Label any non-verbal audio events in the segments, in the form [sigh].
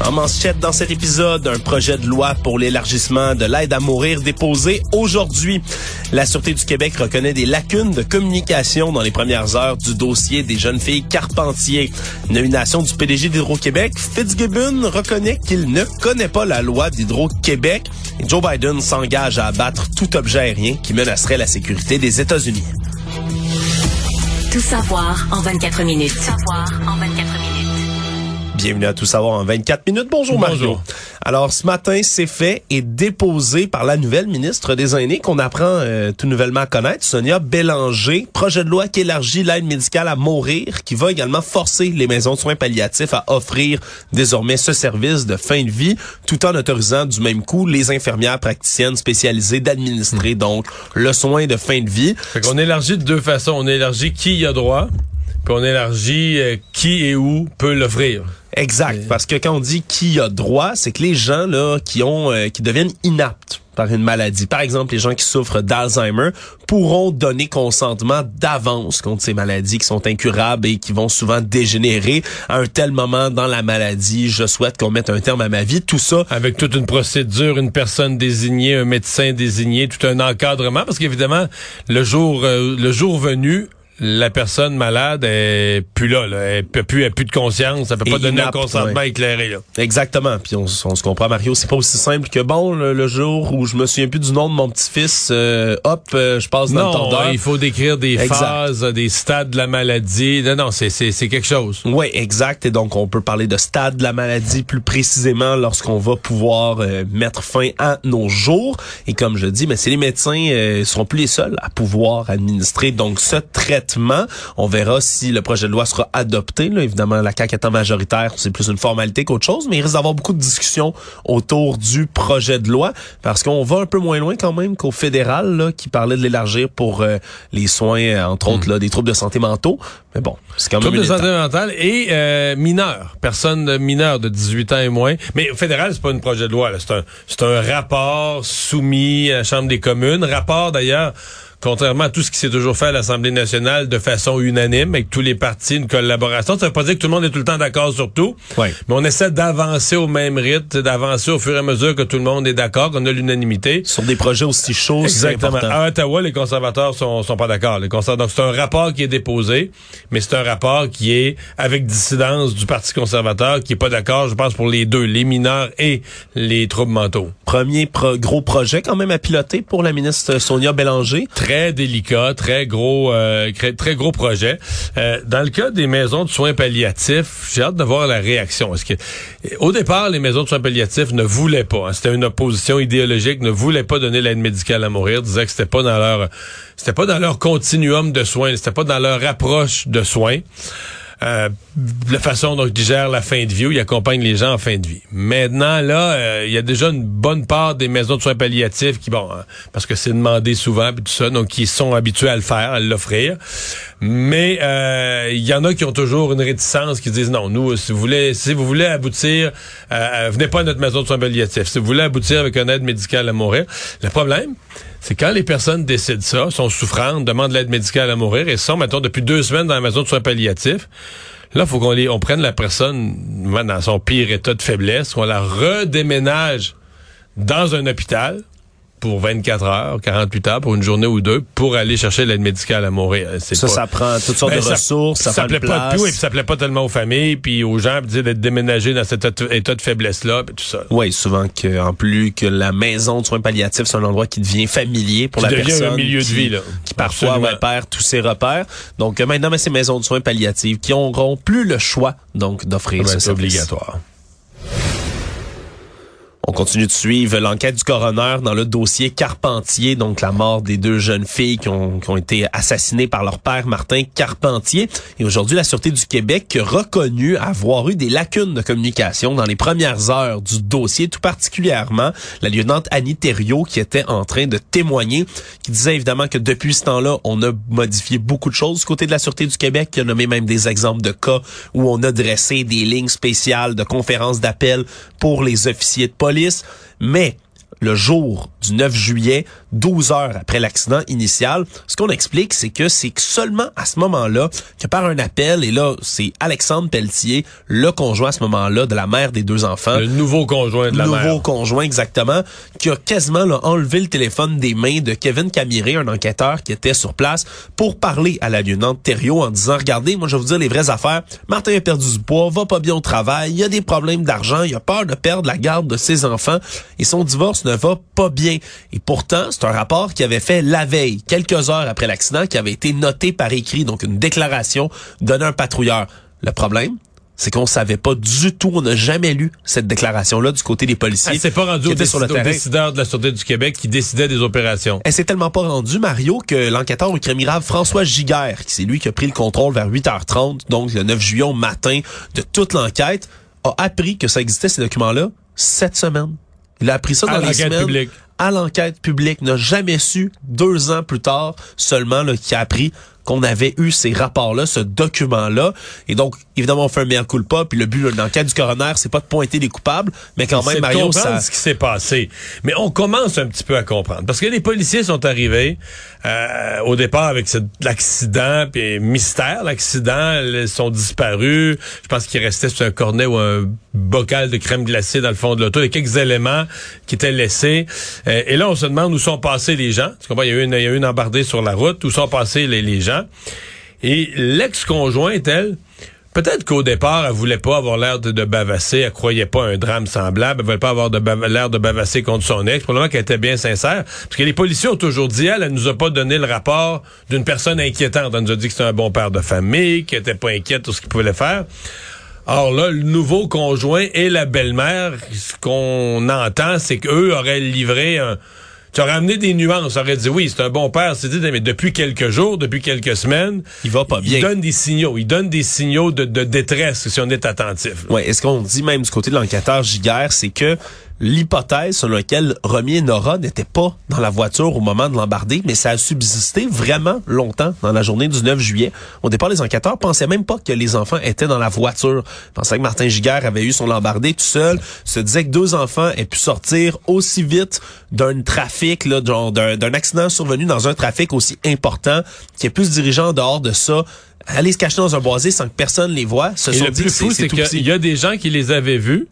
En manchette dans cet épisode, un projet de loi pour l'élargissement de l'aide à mourir déposé aujourd'hui. La Sûreté du Québec reconnaît des lacunes de communication dans les premières heures du dossier des jeunes filles Carpentier. Nomination du PDG d'Hydro-Québec, Fitzgibbon reconnaît qu'il ne connaît pas la loi d'Hydro-Québec Joe Biden s'engage à abattre tout objet aérien qui menacerait la sécurité des États-Unis. Tout savoir en 24 minutes. Tout savoir en 24 minutes. Bienvenue à Tout savoir en 24 minutes. Bonjour, Mario. Bonjour. Alors ce matin, c'est fait et déposé par la nouvelle ministre des Aînés qu'on apprend euh, tout nouvellement à connaître, Sonia Bélanger. Projet de loi qui élargit l'aide médicale à mourir, qui va également forcer les maisons de soins palliatifs à offrir désormais ce service de fin de vie, tout en autorisant du même coup les infirmières praticiennes spécialisées d'administrer donc le soin de fin de vie. Fait qu'on élargit de deux façons. On élargit qui y a droit, puis on élargit euh, qui et où peut l'offrir. Exact, Et- parce que quand on dit qui a droit, c'est que les gens là qui ont euh, qui deviennent inaptes par une maladie, par exemple les gens qui souffrent d'Alzheimer, pourront donner consentement d'avance contre ces maladies qui sont incurables et qui vont souvent dégénérer à un tel moment dans la maladie. Je souhaite qu'on mette un terme à ma vie. Tout ça Avec toute une procédure, une personne désignée, un médecin désigné, tout un encadrement, parce qu'évidemment, le jour, euh, le jour venu, la personne malade est plus là, là. elle peut plus, elle a plus de conscience, elle peut Et pas donner un consentement ouais. éclairé là. Exactement. Puis on, on se comprend, Mario, c'est pas aussi simple que bon, le, le jour où je me souviens plus du nom de mon petit-fils, euh, hop, euh, je passe dans le Non, tordeur. il faut décrire des Exact. phases, des stades de la maladie. Non, non, c'est quelque chose. Oui, exact. Et donc, on peut parler de stade de la maladie plus précisément lorsqu'on va pouvoir euh, mettre fin à nos jours. Et comme je dis, mais c'est les médecins euh, seront plus les seuls à pouvoir administrer donc ce traitement. On verra si le projet de loi sera adopté. Là. Évidemment, la CAQ étant majoritaire, c'est plus une formalité qu'autre chose, mais il risque d'avoir beaucoup de discussions autour du projet de loi parce qu'on va un peu moins loin quand même qu'au fédéral là, qui parlait de l'élargir pour euh, les soins, euh, entre autres, là, des troubles de santé mentaux. Mais bon, c'est quand même Trouble une de santé mentale et euh, mineurs, personnes mineures de 18 ans et moins. Mais au fédéral, c'est pas un projet de loi. là. C'est un, c'est un rapport soumis à la Chambre des communes. Rapport d'ailleurs, contrairement à tout ce qui s'est toujours fait à l'Assemblée nationale de façon unanime, avec tous les partis, une collaboration. Ça veut pas dire que tout le monde est tout le temps d'accord sur tout. Mais on essaie d'avancer au même rythme, d'avancer au fur et à mesure que tout le monde est d'accord, qu'on a l'unanimité. sur des projets aussi chauds, Exactement. À Ottawa, les conservateurs sont, sont pas d'accord. Les conservateurs, donc c'est un rapport qui est déposé, mais c'est un rapport qui est avec dissidence du Parti conservateur, qui est pas d'accord, je pense, pour les deux, les mineurs et les troubles mentaux. Premier pro- gros projet quand même à piloter pour la ministre Sonia Bélanger. Très délicat, très gros, euh, très gros projet. Euh, dans le cas des maisons de soins palliatifs, j'ai hâte de voir la réaction. Est-ce que, au départ, les maisons de soins palliatifs ne voulaient pas. hein, c'était une opposition idéologique, ne voulaient pas donner l'aide médicale à mourir, disaient que c'était pas dans leur, c'était pas dans leur continuum de soins, c'était pas dans leur approche de soins. Euh, la façon dont ils gèrent la fin de vie, où ils accompagnent les gens en fin de vie. Maintenant, là, euh, il y a déjà une bonne part des maisons de soins palliatifs qui, bon, hein, parce que c'est demandé souvent, puis tout ça, donc qui sont habitués à le faire, à l'offrir. Mais euh, il y en a qui ont toujours une réticence, qui disent non, nous, si vous voulez, si vous voulez aboutir, euh, euh, venez pas à notre maison de soins palliatifs. Si vous voulez aboutir avec une aide médicale à mourir, le problème, c'est quand les personnes décident ça, sont souffrantes, demandent l'aide médicale à mourir et sont, mettons, depuis deux semaines dans la maison de soins palliatifs. Là, faut qu'on on prenne la personne dans son pire état de faiblesse, qu'on la redéménage dans un hôpital pour 24 heures, 48 heures, pour une journée ou deux, pour aller chercher l'aide médicale à mourir. Ça, ça prend toutes sortes Ben, de ça- ressources, ça, ça de plaît pas de tout et puis ça plaît pas tellement aux familles puis aux gens puis d'être déménagés dans cet état- de faiblesse là puis tout ça. Oui, souvent que en plus que la maison de soins palliatifs, c'est un endroit qui devient familier pour Qui la devient un personne. milieu de qui, vie, là. Qui parfois ouais, perd tous ses repères. Donc euh, maintenant, ben, ces maisons de soins palliatifs qui n'auront plus le choix donc d'offrir ce service. obligatoire. On continue de suivre l'enquête du coroner dans le dossier Carpentier, donc la mort des deux jeunes filles qui ont, été assassinées par leur père Martin Carpentier. Et aujourd'hui, la Sûreté du Québec reconnu avoir eu des lacunes de communication dans les premières heures du dossier, tout particulièrement la lieutenante Annie Thériault qui était en train de témoigner, qui disait évidemment que depuis ce temps-là, on a modifié beaucoup de choses du côté de la Sûreté du Québec, qui a nommé même des exemples de cas où on a dressé des lignes spéciales de conférences d'appel pour les officiers de police. Mais le jour du 9 juillet, 12 heures après l'accident initial, ce qu'on explique, c'est que c'est seulement à ce moment-là que par un appel, et là, c'est Alexandre Pelletier, le conjoint à ce moment-là de la mère des deux enfants, Le nouveau conjoint de la nouveau mère. conjoint exactement, qui a quasiment là, enlevé le téléphone des mains de Kevin Camiré, un enquêteur qui était sur place, pour parler à la lieutenant Thériault en disant, regardez, moi je vais vous dire les vraies affaires, Martin a perdu du poids, va pas bien au travail, il y a des problèmes d'argent, il a peur de perdre la garde de ses enfants, et son divorce ne va pas bien. Et pourtant, c'est un rapport qui avait fait la veille, quelques heures après l'accident, qui avait été noté par écrit, donc une déclaration donnée à un patrouilleur. Le problème, c'est qu'on savait pas du tout, on n'a jamais lu cette déclaration-là du côté des policiers. Elle s'est pas rendue au, sur le terrain. décideur de la Sûreté du Québec qui décidait des opérations. Elle s'est tellement pas rendue, Mario, que l'enquêteur au crime grave François Giguère, qui c'est lui qui a pris le contrôle vers 8h30, donc le 9 juillet au matin de toute l'enquête, a appris que ça existait, ces documents-là, cette semaine. Il a appris ça À dans les semaines. publique. À l'enquête publique. N'a jamais su, deux ans plus tard, seulement, là, qui a appris qu'on avait eu ces rapports-là, ce document-là. Et donc, évidemment, on fait un mea culpa, puis le but de l'enquête du coroner, c'est pas de pointer les coupables, mais quand même, Mario, ça... ce qui s'est passé. Mais on commence un petit peu à comprendre. Parce que les policiers sont arrivés euh, au départ avec l'accident, puis mystère, l'accident, ils sont disparus. Je pense qu'il restait sur un cornet ou un bocal de crème glacée dans le fond de l'auto. Il y a quelques éléments qui étaient laissés. Euh, et là, on se demande où sont passés les gens. Tu comprends? Il y a eu une, il y a eu une embardée sur la route. Où sont passés les, les gens? Et l'ex-conjointe, elle, peut-être qu'au départ, elle voulait pas avoir l'air de, bavasser, elle croyait pas à un drame semblable, elle voulait pas avoir l'air de bavasser contre son ex, probablement qu'elle était bien sincère, parce que les policiers ont toujours dit, elle, elle nous a pas donné le rapport d'une personne inquiétante, elle nous a dit que c'était un bon père de famille, qu'elle était pas inquiète de ce qu'il pouvait faire. Or là, le nouveau conjoint et la belle-mère, ce qu'on entend, c'est qu'eux auraient livré un... Tu aurais amené des nuances, aurait dit oui, c'est un bon père, c'est dit, mais depuis quelques jours, depuis quelques semaines, Il va pas bien. il donne des signaux, il donne des signaux de, de détresse si on est attentif. là. Ouais, est-ce qu'on dit même du côté de l'enquêteur Giguère, c'est que l'hypothèse selon laquelle Romy et Nora n'étaient pas dans la voiture au moment de l'embarder, mais ça a subsisté vraiment longtemps dans la journée du 9 juillet. Au départ, les enquêteurs pensaient même pas que les enfants étaient dans la voiture. Ils pensaient que Martin Giguère avait eu son embardé tout seul, se disait que deux enfants aient pu sortir aussi vite d'un trafic, là, genre d'un accident survenu dans un trafic aussi important, qui est plus dirigeant dehors de ça, aller se cacher dans un boisé sans que personne les voie. Se Et sont le plus fou, c'est qu'il y a des gens qui les avaient vus,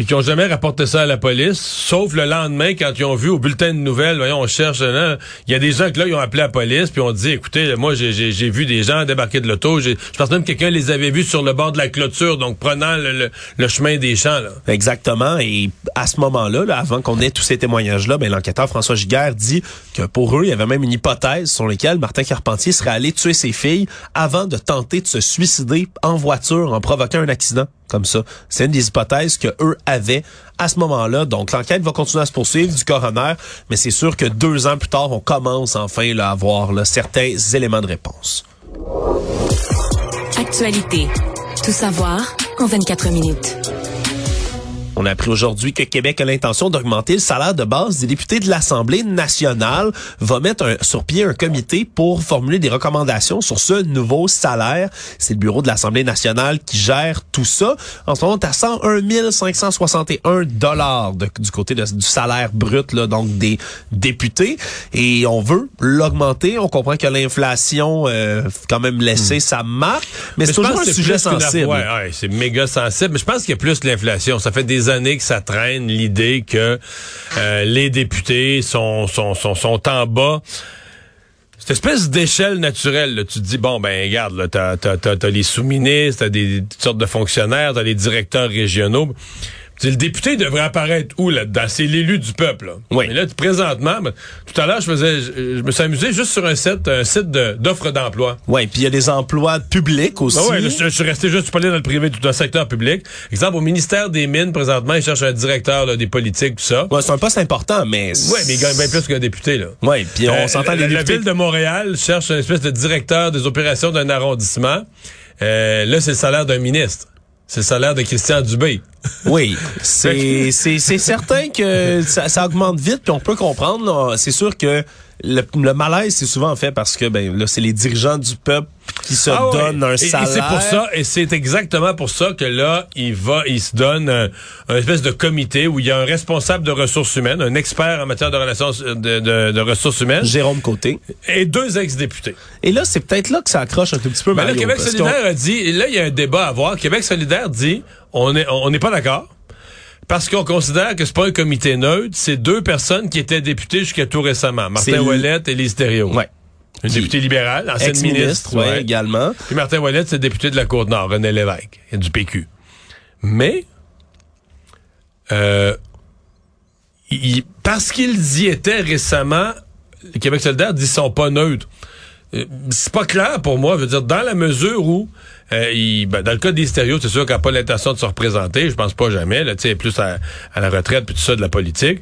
puis qui ont jamais rapporté ça à la police, sauf le lendemain quand ils ont vu au bulletin de nouvelles, voyons, on cherche, là, il y a des gens que là, ils ont appelé la police, puis ont dit, écoutez, moi, j'ai- vu des gens débarquer de l'auto, je pense même que quelqu'un les avait vus sur le bord de la clôture, donc prenant le, chemin des champs, là. Exactement. Et à ce moment-là, là, avant qu'on ait tous ces témoignages-là, ben, l'enquêteur François Giguère dit que pour eux, il y avait même une hypothèse sur laquelle Martin Carpentier serait allé tuer ses filles avant de tenter de se suicider en voiture en provoquant un accident comme ça. C'est une des hypothèses que eux avaient à ce moment-là. Donc, l'enquête va continuer à se poursuivre du coroner, mais c'est sûr que deux ans plus tard, on commence enfin à avoir certains éléments de réponse. Actualité. Tout savoir en 24 minutes. On a appris aujourd'hui que Québec a l'intention d'augmenter le salaire de base des députés de l'Assemblée nationale, va mettre un, sur pied un comité pour formuler des recommandations sur ce nouveau salaire. C'est le bureau de l'Assemblée nationale qui gère tout ça. En ce moment, on est à 101 561 dollars du côté de, du salaire brut là, donc des députés et on veut l'augmenter. On comprend que l'inflation euh, quand même laissé Hmm. sa marque, mais, Mais c'est toujours un sujet sensible. Ouais, ouais, c'est méga sensible. Mais je pense qu'il y a plus l'inflation. Ça fait des que ça traîne l'idée que euh, les députés sont, sont, sont, en bas. Cette espèce d'échelle naturelle, tu te dis, bon, ben, regarde, là, t'as les sous-ministres, t'as des toutes sortes de fonctionnaires, t'as les directeurs régionaux. Le député devrait apparaître où là-dedans? C'est l'élu du peuple. Là. Oui. Mais là, présentement, ben, tout à l'heure, je faisais, je, je me suis amusé juste sur un site, un site de- d'offres d'emploi. Ouais, puis il y a des emplois publics aussi. Ah ouais, là, je, je suis resté juste, allé dans le privé, tout dans le secteur public. Exemple, au ministère des Mines, présentement, ils cherchent un directeur là, des politiques, tout ça. Ouais, c'est un poste important, mais Ouais, mais ils gagnent bien plus qu'un député, là. Ouais, puis on Euh, s'entend la, les la députés. ville de Montréal cherche un espèce de directeur des opérations d'un arrondissement. Euh, là, c'est le salaire d'un ministre. C'est le salaire de Christian Dubé. [laughs] Oui, c'est certain que ça, ça augmente vite puis on peut comprendre. C'est sûr que le, le malaise c'est souvent fait parce que ben là c'est les dirigeants du peuple qui se Ah ouais. donnent un Et- salaire. Et, c'est pour ça, et c'est exactement pour ça que là, il va, il se donne un, un espèce de comité où il y a un responsable de ressources humaines, un expert en matière de relations de, de- de ressources humaines, Jérôme Côté. et deux ex-députés. Et là c'est peut-être là que ça accroche un tout petit peu. Mais là, Mario, Québec solidaire a dit, et là, il y a un débat à avoir. Québec solidaire dit, on est, on n'est pas d'accord. Parce qu'on considère que c'est pas un comité neutre, c'est deux personnes qui étaient députées jusqu'à tout récemment. Martin Ouellette et Lise Thériault. Ouais. Une Qui- députée libérale, ancienne ministre. ouais, ouais. également. Puis Martin Ouellette, c'est député de la Côte-Nord, René Lévesque, et du PQ. Mais, euh, il- parce qu'ils y étaient récemment, le Québec solidaire dit qu'ils sont pas neutres. Euh, C'est pas clair pour moi. Je veux dire, dans la mesure où, euh, il- ben, dans le cas des stéréos, c'est sûr qu'elle n'a pas l'intention de se représenter. Je pense pas jamais. Là, tu sais, plus à, à la retraite puis tout ça de la politique.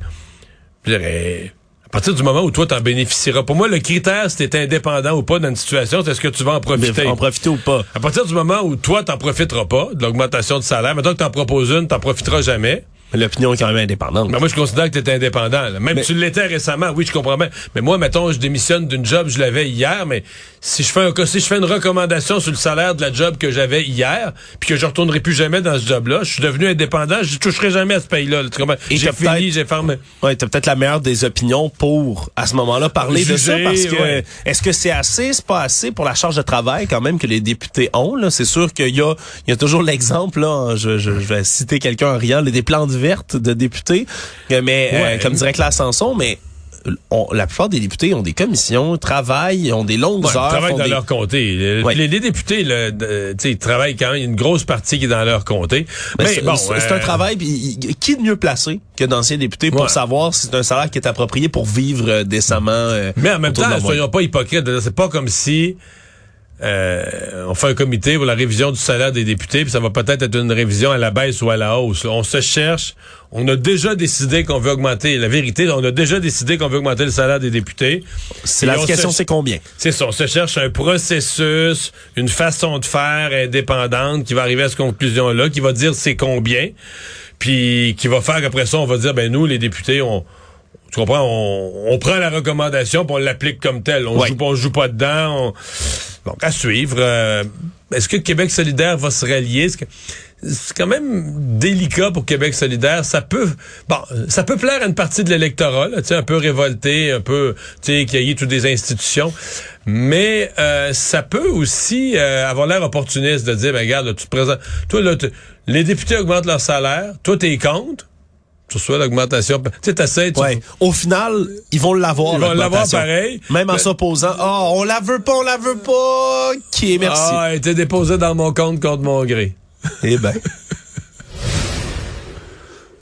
Je dirais, à partir du moment où toi t'en bénéficieras. Pour moi, le critère, si t'es indépendant ou pas dans une situation, c'est est-ce que tu vas en profiter? En profiter ou pas. À partir du moment où toi, t'en profiteras pas de l'augmentation de salaire, maintenant que t'en proposes une, t'en profiteras jamais. L'opinion est quand même indépendante. Ben moi, je considère que tu es indépendant. là. Même Mais- tu l'étais récemment, oui, je comprends bien. Mais moi, mettons, je démissionne d'une job, je l'avais hier, mais si je fais un, si je fais une recommandation sur le salaire de la job que j'avais hier, puis que je retournerai plus jamais dans ce job-là, je suis devenu indépendant, je toucherai jamais à ce pays-là. là. J'ai fini, j'ai fermé. Ouais, t'as peut-être la meilleure des opinions pour, à ce moment-là, parler de ça, parce que ouais. est-ce que c'est assez, c'est pas assez pour la charge de travail quand même que les députés ont, là? C'est sûr qu'il y a, il y a toujours l'exemple, là, je, je, je vais citer quelqu'un en riant, là, des plantes vertes de députés, euh, mais, euh, comme dirait Claire Sanson, mais on- la plupart des députés ont des commissions, travaillent, ont des longues Ouais, ils heures. travaillent dans des- leur comté. Le- Ouais. Les, les députés, là, de- tu sais, ils travaillent quand même. Il y a une grosse partie qui est dans leur comté. Mais Mais c'est bon, c'est- un euh, travail, puis il- qui de mieux placé que d'anciens députés pour Ouais. savoir si c'est un salaire qui est approprié pour vivre euh, décemment. euh, Mais en même temps, soyons pas hypocrites. C'est pas comme si euh, on fait un comité pour la révision du salaire des députés, puis ça va peut-être être une révision à la baisse ou à la hausse. On se cherche. On a déjà décidé qu'on veut augmenter. La vérité, on a déjà décidé qu'on veut augmenter le salaire des députés. C'est la on question, c'est combien? C'est ça. On se cherche un processus, une façon de faire indépendante qui va arriver à cette conclusion-là, qui va dire c'est combien, puis qui va faire qu'après ça, on va dire, ben nous, les députés, on, tu comprends, on, on prend la recommandation puis on l'applique comme telle. On Ouais. joue pas, on joue pas dedans. on- Donc, à suivre. Euh, Est-ce que Québec solidaire va se rallier? C'est quand même délicat pour Québec solidaire. Ça peut, bon, ça peut plaire à une partie de l'électorat, là, tu sais, un peu révolté, un peu, tu sais, qui a toutes des institutions. Mais euh, ça peut aussi euh, avoir l'air opportuniste de dire, ben regarde, là, tu te présentes, toi là, les députés augmentent leur salaire, toi t'es contre, tu reçois l'augmentation, tu sais, tu- Ouais. Au final, ils vont l'avoir. Ils vont l'avoir pareil. Même en s'opposant. Oh, on la veut pas, on la veut pas. Qui est merci. Ah, elle était déposée dans mon compte contre mon gré. Eh ben.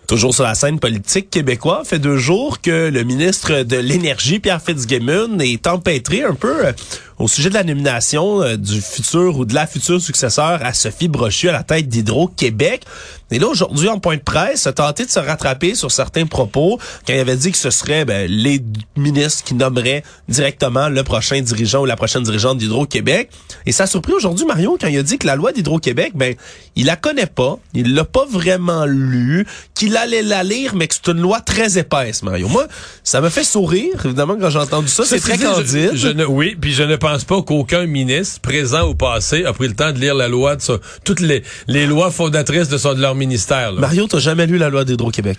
Toujours sur la scène politique québécoise, fait deux jours que le ministre de l'Énergie, Pierre Fitzgibbon, est empêtré un peu euh, au sujet de la nomination euh, du futur ou de la future successeur à Sophie Brochu à la tête d'Hydro-Québec. Et là, aujourd'hui, en point de presse, a tenté de se rattraper sur certains propos quand il avait dit que ce serait ben, les ministres qui nommeraient directement le prochain dirigeant ou la prochaine dirigeante d'Hydro-Québec. Et ça a surpris aujourd'hui Mario quand il a dit que la loi d'Hydro-Québec, ben, il la connaît pas, il l'a pas vraiment lu, qu'il allait la lire, mais que c'est une loi très épaisse, Mario. Moi, ça me fait sourire, évidemment, quand j'ai entendu ça. C'est très candide. Je, ne, oui, puis je ne pense pas qu'aucun ministre, présent ou passé, a pris le temps de lire la loi de ça. Toutes les, les lois fondatrices de, son, de leur ministère. Là. Mario, t'as jamais lu la loi d'Hydro-Québec?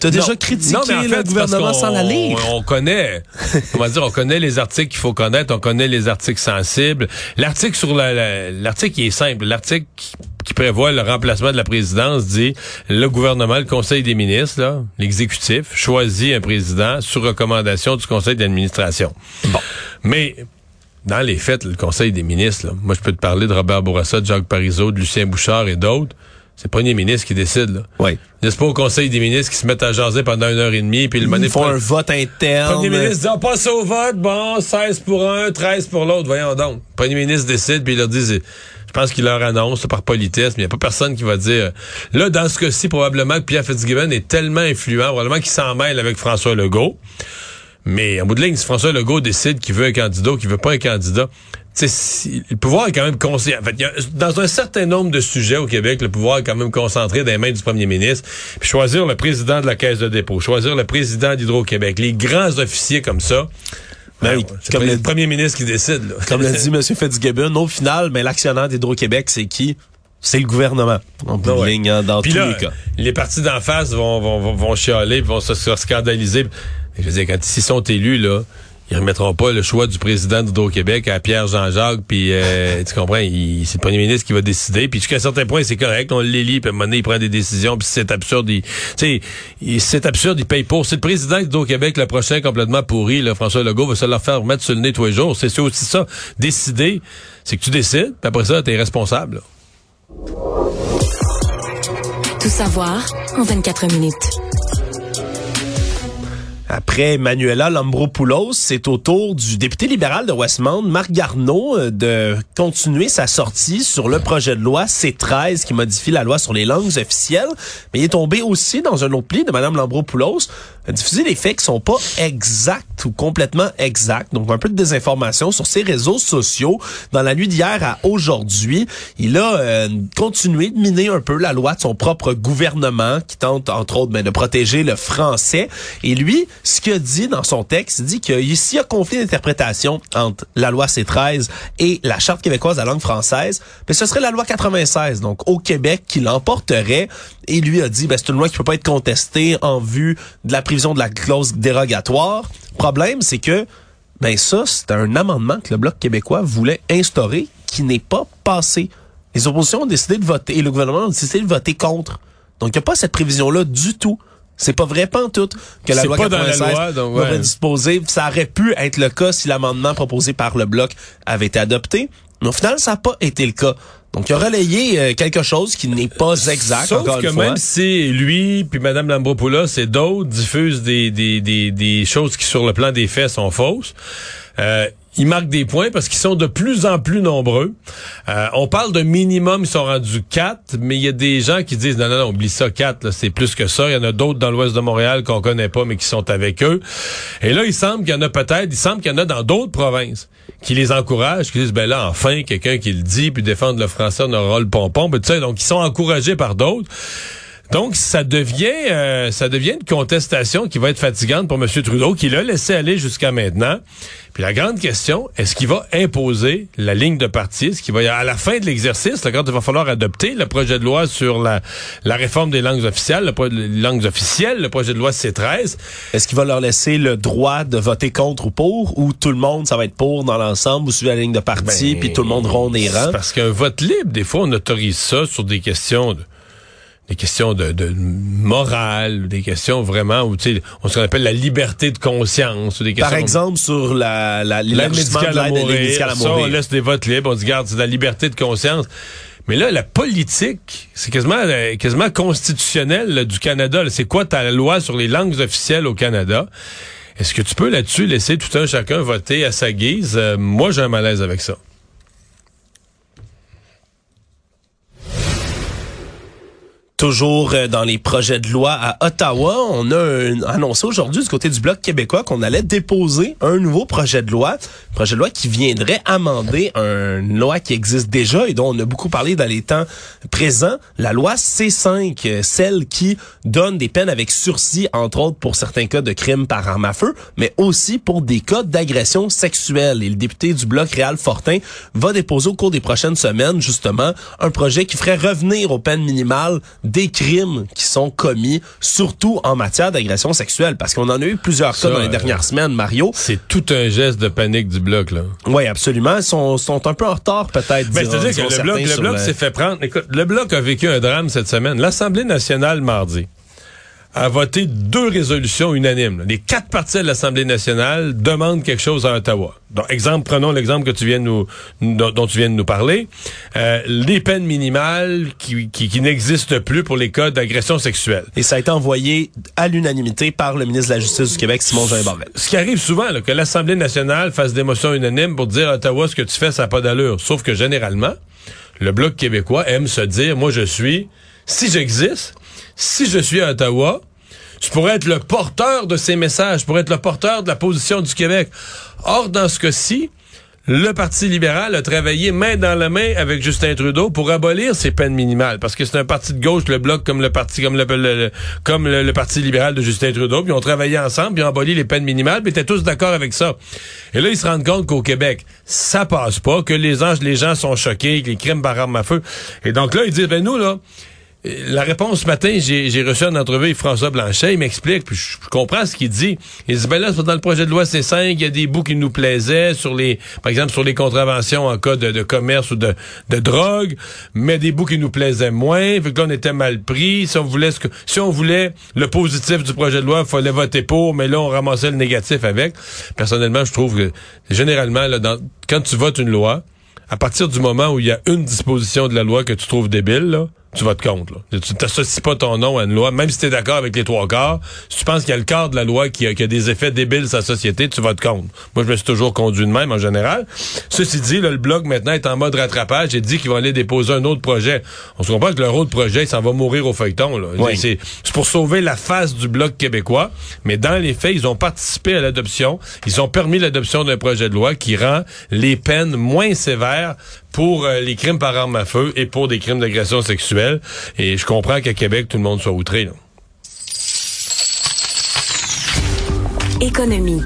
T'as déjà critiqué non, mais en fait, le gouvernement sans la lire. On, on connaît, [laughs] on va dire, on connaît les articles qu'il faut connaître, on connaît les articles sensibles. L'article sur la, l'article qui est simple, l'article qui, qui prévoit le remplacement de la présidence dit le gouvernement, le Conseil des ministres, l'exécutif, choisit un président sur recommandation du Conseil d'administration. Bon. Mais dans les faits, le Conseil des ministres, là, moi je peux te parler de Robert Bourassa, de Jacques Parizeau, de Lucien Bouchard et d'autres. C'est le premier ministre qui décide. Là. Oui. N'est-ce pas au Conseil des ministres qui se mettent à jaser pendant une heure et demie, puis le Ils font un vote interne. Le premier ministre dit, on passe au vote, bon, 16 pour un, 13 pour l'autre, voyons donc. Le premier ministre décide, puis il leur dit, je pense qu'il leur annonce par politesse, mais il n'y a pas personne qui va dire. Là, dans ce cas-ci, probablement que Pierre Fitzgibbon est tellement influent, probablement qu'il s'en mêle avec François Legault. Mais en bout de ligne, si François Legault décide qu'il veut un candidat ou qu'il veut pas un candidat, si, le pouvoir est quand même conscient. En fait, y a, dans un certain nombre de sujets au Québec, le pouvoir est quand même concentré dans les mains du premier ministre. Puis choisir le président de la Caisse de dépôt, choisir le président d'Hydro-Québec, les grands officiers comme ça. Ben, ben, c'est comme le premier ministre qui décide. Là. Comme l'a [laughs] dit M. Fitzgibbon, au final, mais l'actionnaire d'Hydro-Québec, c'est qui? C'est le gouvernement, en bout de ligne, hein, dans Puis tous là, les cas. Les partis d'en face vont, vont, vont, vont chialer, vont se, se scandaliser. Je veux dire, quand ils sont élus, là, ils remettront pas le choix du président d'Hydro-Québec à Pierre Jean-Jacques, puis euh, [laughs] tu comprends, c'est le premier ministre qui va décider, puis jusqu'à un certain point, c'est correct, on l'élit, puis à un moment donné, il prend des décisions, puis c'est absurde, tu sais, c'est absurde, il paye pour. C'est le président d'Hydro-Québec, le prochain, complètement pourri, là, François Legault, va se leur faire remettre sur le nez tous les jours. C'est aussi ça. Décider, c'est que tu décides, puis après ça, t'es responsable. Tout savoir en 24 minutes. Après Manuela Lambropoulos, c'est au tour du député libéral de Westmount, Marc Garneau, euh, de continuer sa sortie sur le projet de loi C-13 qui modifie la loi sur les langues officielles. Mais il est tombé aussi dans un autre pli de Mme Lambropoulos, a diffusé des faits qui sont pas exacts ou complètement exacts. Donc un peu de désinformation sur ses réseaux sociaux. Dans la nuit d'hier à aujourd'hui, il a euh, continué de miner un peu la loi de son propre gouvernement qui tente entre autres ben, de protéger le français. Et lui, ce qu'il a dit dans son texte, il dit qu'il y a conflit d'interprétation entre la loi C-13 et la Charte québécoise de la langue française, mais ce serait la loi 96, donc au Québec, qui l'emporterait. Et lui a dit, ben, c'est une loi qui peut pas être contestée en vue de la prévision de la clause dérogatoire. Problème, c'est que ben ça, c'est un amendement que le Bloc québécois voulait instaurer qui n'est pas passé. Les oppositions ont décidé de voter et le gouvernement a décidé de voter contre. Donc, il n'y a pas cette prévision-là du tout. C'est pas vrai pas en tout que la loi pas dans la 96 loi, donc, aurait ouais. disposé. Ça aurait pu être le cas si l'amendement proposé par le Bloc avait été adopté. Mais au final, ça n'a pas été le cas. Donc, il a relayé euh, quelque chose qui n'est pas exact, Sauf encore que une fois. même si lui puis Mme Lambropoulos et d'autres diffusent des, des, des, des choses qui, sur le plan des faits, sont fausses, euh, ils marquent des points parce qu'ils sont de plus en plus nombreux. Euh, on parle d'un minimum, ils sont rendus quatre, mais il y a des gens qui disent non, non, non, oublie ça, quatre, c'est plus que ça. Il y en a d'autres dans l'ouest de Montréal qu'on connaît pas, mais qui sont avec eux. Et là, il semble qu'il y en a peut-être, il semble qu'il y en a dans d'autres provinces qui les encouragent, qui disent ben là, enfin, quelqu'un qui le dit, puis défendre le français, on aura le pompon, puis tu sais, donc ils sont encouragés par d'autres. Donc, ça devient, euh, ça devient une contestation qui va être fatigante pour M. Trudeau, qui l'a laissé aller jusqu'à maintenant. Puis la grande question, est-ce qu'il va imposer la ligne de parti? Est-ce qu'il va, à la fin de l'exercice, quand il va falloir adopter le projet de loi sur la, la réforme des langues officielles, le les langues officielles, le projet de loi C13, Est-ce qu'il va leur laisser le droit de voter contre ou pour, ou tout le monde, ça va être pour dans l'ensemble, ou suivre la ligne de parti, Ben, puis tout le monde ronde les rangs? Parce qu'un vote libre, des fois, on autorise ça sur des questions de des questions de, de morale, des questions vraiment où tu sais, on ce qu'on appelle la liberté de conscience, ou des questions Par exemple, sur la, la, de médicale à mourir, ça, on laisse des votes libres, on dit garde, c'est la liberté de conscience. Mais là, la politique, c'est quasiment, euh, quasiment constitutionnel là, du Canada. C'est quoi ta loi sur les langues officielles au Canada? Est-ce que tu peux là-dessus laisser tout un chacun voter à sa guise? Euh, moi, j'ai un malaise avec ça. Toujours euh, dans les projets de loi à Ottawa, on a annoncé aujourd'hui du côté du Bloc québécois qu'on allait déposer un nouveau projet de loi, projet de loi qui viendrait amender une loi qui existe déjà et dont on a beaucoup parlé dans les temps présents, la loi C5, euh, celle qui donne des peines avec sursis, entre autres pour certains cas de crimes par arme à feu, mais aussi pour des cas d'agression sexuelle. Et le député du Bloc, Réal Fortin, va déposer au cours des prochaines semaines, justement, un projet qui ferait revenir aux peines minimales des crimes qui sont commis, surtout en matière d'agression sexuelle, parce qu'on en a eu plusieurs Ça, cas dans les euh, dernières semaines, Mario. C'est tout un geste de panique du bloc, là. Oui, absolument. Ils sont, sont un peu en retard, peut-être. Ben, diront- c'est-à-dire que le bloc, le bloc s'est fait prendre. Écoute, le bloc a vécu un drame cette semaine. L'Assemblée nationale, mardi, a voté deux résolutions unanimes. Les quatre partis de l'Assemblée nationale demandent quelque chose à Ottawa. Donc, exemple, prenons l'exemple que tu viens de nous, dont, dont tu viens de nous parler. Euh, les peines minimales qui, qui, qui n'existent plus pour les cas d'agression sexuelle. Et ça a été envoyé à l'unanimité par le ministre de la Justice du Québec, Simon Jean Barret. Ce qui arrive souvent, là, que l'Assemblée nationale fasse des motions unanimes pour dire à Ottawa ce que tu fais, ça n'a pas d'allure. Sauf que généralement, le Bloc québécois aime se dire, moi je suis, si j'existe, si je suis à Ottawa, je pourrais être le porteur de ces messages, je pourrais être le porteur de la position du Québec. Or, dans ce cas-ci, le Parti libéral a travaillé main dans la main avec Justin Trudeau pour abolir ces peines minimales, parce que c'est un parti de gauche, le bloc, comme le parti, comme le, comme le, le Parti libéral de Justin Trudeau, puis ils ont travaillé ensemble, puis ils ont aboli les peines minimales, puis ils étaient tous d'accord avec ça. Et là, ils se rendent compte qu'au Québec, ça passe pas, que les gens, les gens sont choqués, que les crimes par arme à feu. Et donc là, ils disent, ben nous, là, la réponse ce matin, j'ai reçu une entrevue François Blanchet, il m'explique, puis je, comprends ce qu'il dit. Il dit, ben là, dans le projet de loi C5, il y a des bouts qui nous plaisaient, sur les, par exemple, sur les contraventions en cas de, commerce ou de, de drogue, mais des bouts qui nous plaisaient moins, fait que là, on était mal pris. Si on voulait ce que, si on voulait le positif du projet de loi, il fallait voter pour, mais là, on ramassait le négatif avec. Personnellement, je trouve que, généralement, dans, quand tu votes une loi, à partir du moment où il y a une disposition de la loi que tu trouves débile, là, tu votes contre. Là. Tu t'associes pas ton nom à une loi, même si tu es d'accord avec les trois quarts. Si tu penses qu'il y a le quart de la loi qui a, qui a des effets débiles sur la société, tu votes contre. Moi, je me suis toujours conduit de même en général. Ceci dit, là, le Bloc maintenant est en mode rattrapage et dit qu'ils vont aller déposer un autre projet. On se comprend que leur autre projet, ça va mourir au feuilleton. Là. Oui. C'est c'est pour sauver la face du Bloc québécois. Mais dans les faits, ils ont participé à l'adoption. Ils ont permis l'adoption d'un projet de loi qui rend les peines moins sévères pour euh, les crimes par arme à feu et pour des crimes d'agression sexuelle. Et je comprends qu'à Québec, tout le monde soit outré. Là. Économie.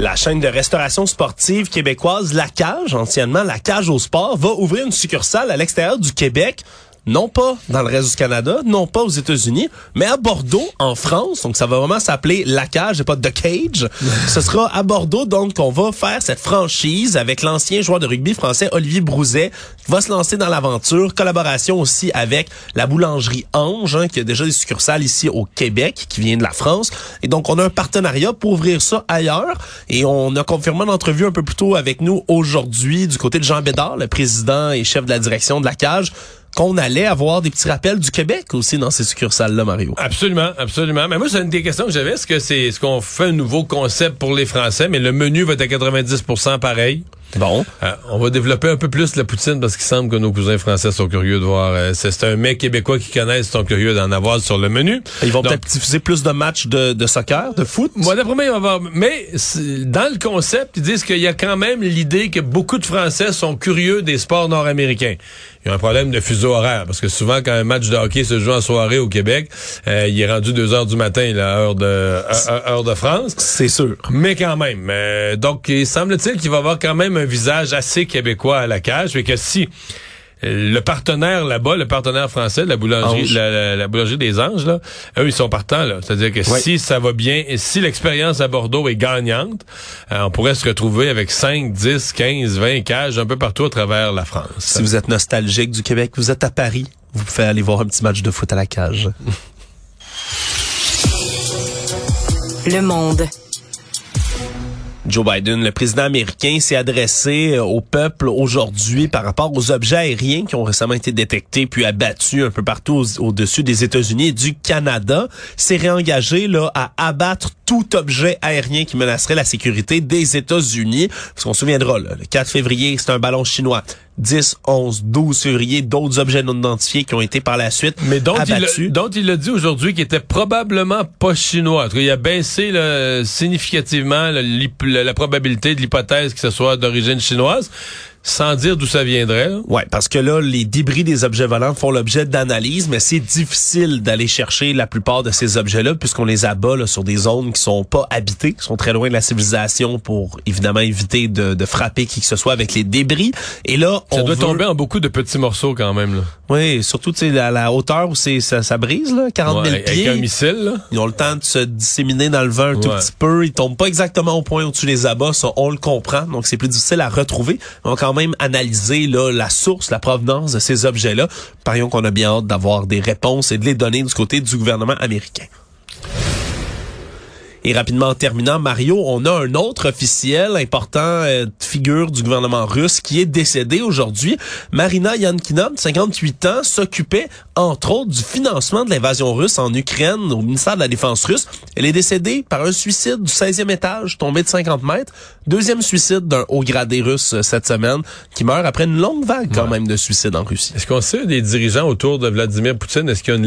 La chaîne de restauration sportive québécoise La Cage, anciennement La Cage au sport, va ouvrir une succursale à l'extérieur du Québec. Non pas dans le reste du Canada, non pas aux États-Unis, mais à Bordeaux, en France. Donc, ça va vraiment s'appeler La Cage et pas The Cage. [laughs] Ce sera à Bordeaux, donc, qu'on va faire cette franchise avec l'ancien joueur de rugby français Olivier Brouzet, qui va se lancer dans l'aventure. Collaboration aussi avec la boulangerie Ange, hein, qui a déjà des succursales ici au Québec, qui vient de la France. Et donc, on a un partenariat pour ouvrir ça ailleurs. Et on a confirmé une entrevue un peu plus tôt avec nous aujourd'hui du côté de Jean Bédard, le président et chef de la direction de la cage, qu'on allait avoir des petits rappels du Québec aussi dans ces succursales-là, Mario. Absolument, absolument. Mais moi, c'est une des questions que j'avais. Est-ce que c'est est-ce qu'on fait un nouveau concept pour les Français, mais le menu va être à 90% pareil? Bon. Euh, on va développer un peu plus la poutine parce qu'il semble que nos cousins français sont curieux de voir. euh, c'est un mec québécois qui connaissent, sont curieux d'en avoir sur le menu. Ils vont peut-être diffuser plus de matchs de, de soccer, de foot? Moi, d'après moi, il va y avoir. Mais dans le concept, ils disent qu'il y a quand même l'idée que beaucoup de Français sont curieux des sports nord-américains. Il y a un problème de fuseau horaire parce que souvent, quand un match de hockey se joue en soirée au Québec, euh, il est rendu 2 heures du matin, là, heure de heure- heure de France. C'est sûr. Mais quand même. euh, donc, il semble-t-il qu'il va avoir quand même un visage assez québécois à la cage. Et que si euh, le partenaire là-bas, le partenaire français, la boulangerie, Ange. la, la- la boulangerie des Anges, là, eux, ils sont partants. là. C'est-à-dire que Oui. si ça va bien, et si l'expérience à Bordeaux est gagnante, euh, on pourrait se retrouver avec 5, 10, 15, 20 cages un peu partout à travers la France. Si vous êtes nostalgique du Québec, vous êtes à Paris, vous pouvez aller voir un petit match de foot à la cage. Le monde. Joe Biden, le président américain, s'est adressé euh, au peuple aujourd'hui par rapport aux objets aériens qui ont récemment été détectés puis abattus un peu partout au-dessus des États-Unis et du Canada. S'est réengagé là à abattre tout objet aérien qui menacerait la sécurité des États-Unis. Parce qu'on se souviendra, là, le 4 février, c'est un ballon chinois. 10, 11, 12 février, d'autres objets non identifiés qui ont été par la suite Mais dont abattus. il, a- dont il a dit aujourd'hui qu'il était probablement pas chinois. En tout cas, il a baissé là, significativement là, la probabilité de l'hypothèse que ce soit d'origine chinoise, sans dire d'où ça viendrait. Ouais, parce que là, les débris des objets volants font l'objet d'analyse, mais c'est difficile d'aller chercher la plupart de ces objets-là puisqu'on les abat là, sur des zones qui sont pas habitées, qui sont très loin de la civilisation pour évidemment éviter de, de frapper qui que ce soit avec les débris. Et là, Ça on doit veut- tomber en beaucoup de petits morceaux quand même. Là. Oui, surtout tu sais à la hauteur où c'est ça, ça brise là, 40 000 Ouais, pieds. avec un missile. Là. Ils ont le temps de se disséminer dans le vent un tout petit peu. Ils tombent pas exactement au point au-dessus des abats. Ça, on le comprend. Donc, c'est plus difficile à retrouver. Quand même analyser là, la source, la provenance de ces objets-là. Parions qu'on a bien hâte d'avoir des réponses et de les donner du côté du gouvernement américain. Et rapidement en terminant, Mario, on a un autre officiel important euh, figure du gouvernement russe qui est décédé aujourd'hui. Marina Yankina, de 58 ans, s'occupait entre autres du financement de l'invasion russe en Ukraine au ministère de la Défense russe. Elle est décédée par un suicide du 16e étage, tombé de 50 mètres. Deuxième suicide d'un haut gradé russe euh, cette semaine, qui meurt après une longue vague quand même de suicides en Russie. Est-ce qu'on sait des dirigeants autour de Vladimir Poutine? Est-ce qu'il y a une